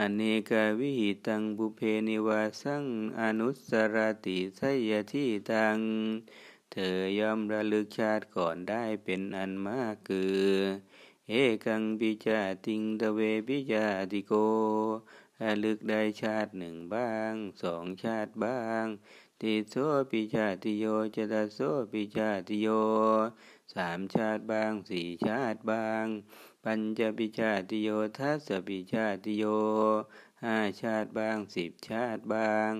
อเนกวิหิตังบุเพนิวาสังอนุสรติสยที่ตัง เธอยอมระลึกชาติก่อนได้เป็นอันมากคือเอกังปิจาติงตะเวปิจาติโกระลึกได้ชาติหนึ่งบ้างสองชาติบ้างติโสปิชาติโยจตโสปิชาติโยสามชาติบ้างสี่ชาติบ้าง ปัญจปิชาติโยทัสปิชาติโยห้าชาติบ้างสิบชาติบ้าง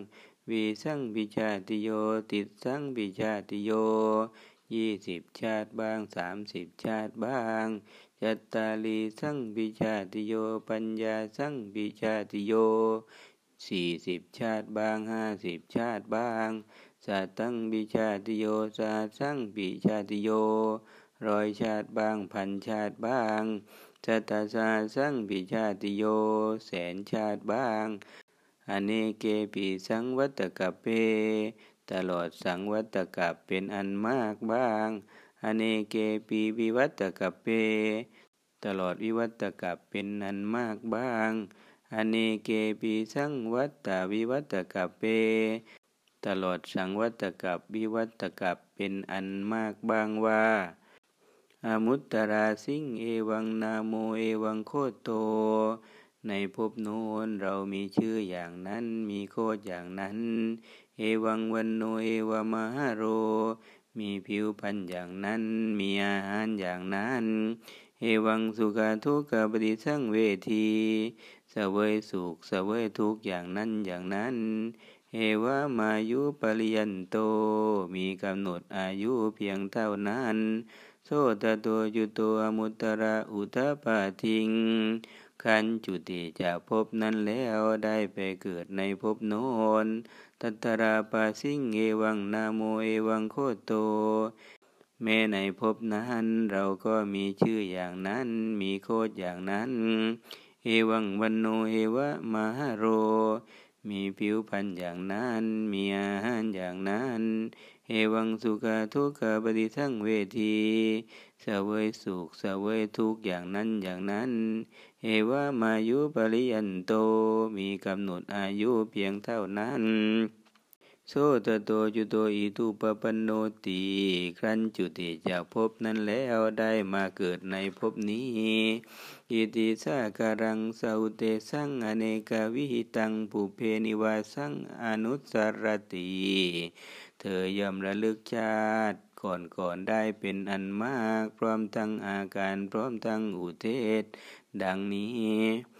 วีสังปิชาติโยติดสังปิชาติโยยี่สิบชาติบ้างสามสิบชาติบ้างจัตตาลีสังปิชาติโย ปัญญาสังปิชาติโยสี่สิบชาติบ้างห้าสิบชาติบ้างสัตังปิชาติโยสาสังปิชาติโย ร้อยชาติบ้างพันชาติบ้างสัตสาสังปิชาติโย แสนชาติบ้าง อเนเกปิสังวัตกะเป ตลอดสังวัตกะเป็นอันมากบ้าง อเนเกปีวิวัตกะเป ตลอดวิวัตกะเป็นอันมากบ้าง อเนเกปีสังวัตตวิวัตกะเป ตลอดสังวัตกับวิวัตกับเป็นอันมากบ้างว่า อมุตตราสิงเอวังนาโมเอวังโคตโต ในภพโน้นเรามีชื่ออย่างนั้นมีโคตอย่างนั้น เอวังวันโนเอวามหาโร มีผิวพรรณอย่างนั้น มีอาหารอย่างนั้น เอวังสุขาทุกขปฏิสังเวทีเสวยสุขเสวยทุกอย่างนั้นอย่างนั้น เอวามายุปริยันโต มีกำหนดอายุเพียงเท่านั้น โสตตัวจุตัวมุตระอุทปาทิงขันจุติจากภพนั้นแล้วได้ไปเกิดในภพโน้น ตัตราปาสิงเอวังนาโมเอวังโคตโต แม้ในภพนั้นเราก็มีชื่ออย่างนั้น มีโคดอย่างนั้น เอวังวันโนเอวะมหาโร มีผิวพรรณอย่างนั้น มีอาหารอย่างนั้น เอวังสุขทุกขปฏิทั้งเวทีเสวยสุขเสวยทุกอย่างนั้นอย่างนั้น เอวามายุปริยันโต มีกำหนดอายุเพียงเท่านั้น โสตโตจุโตอิทุปปนโนติครั้นจุติจากภพนั้นแล้วได้มาเกิดในภพนี้อิติสาการังสาเตสังอเนกวิหิตังปุเพนิวาสังอนุสรติเธอยอมระลึกชาติก่อนก่อนได้เป็นอันมาก พร้อมทั้งอาการพร้อมทั้งอุเทศ ดังนี้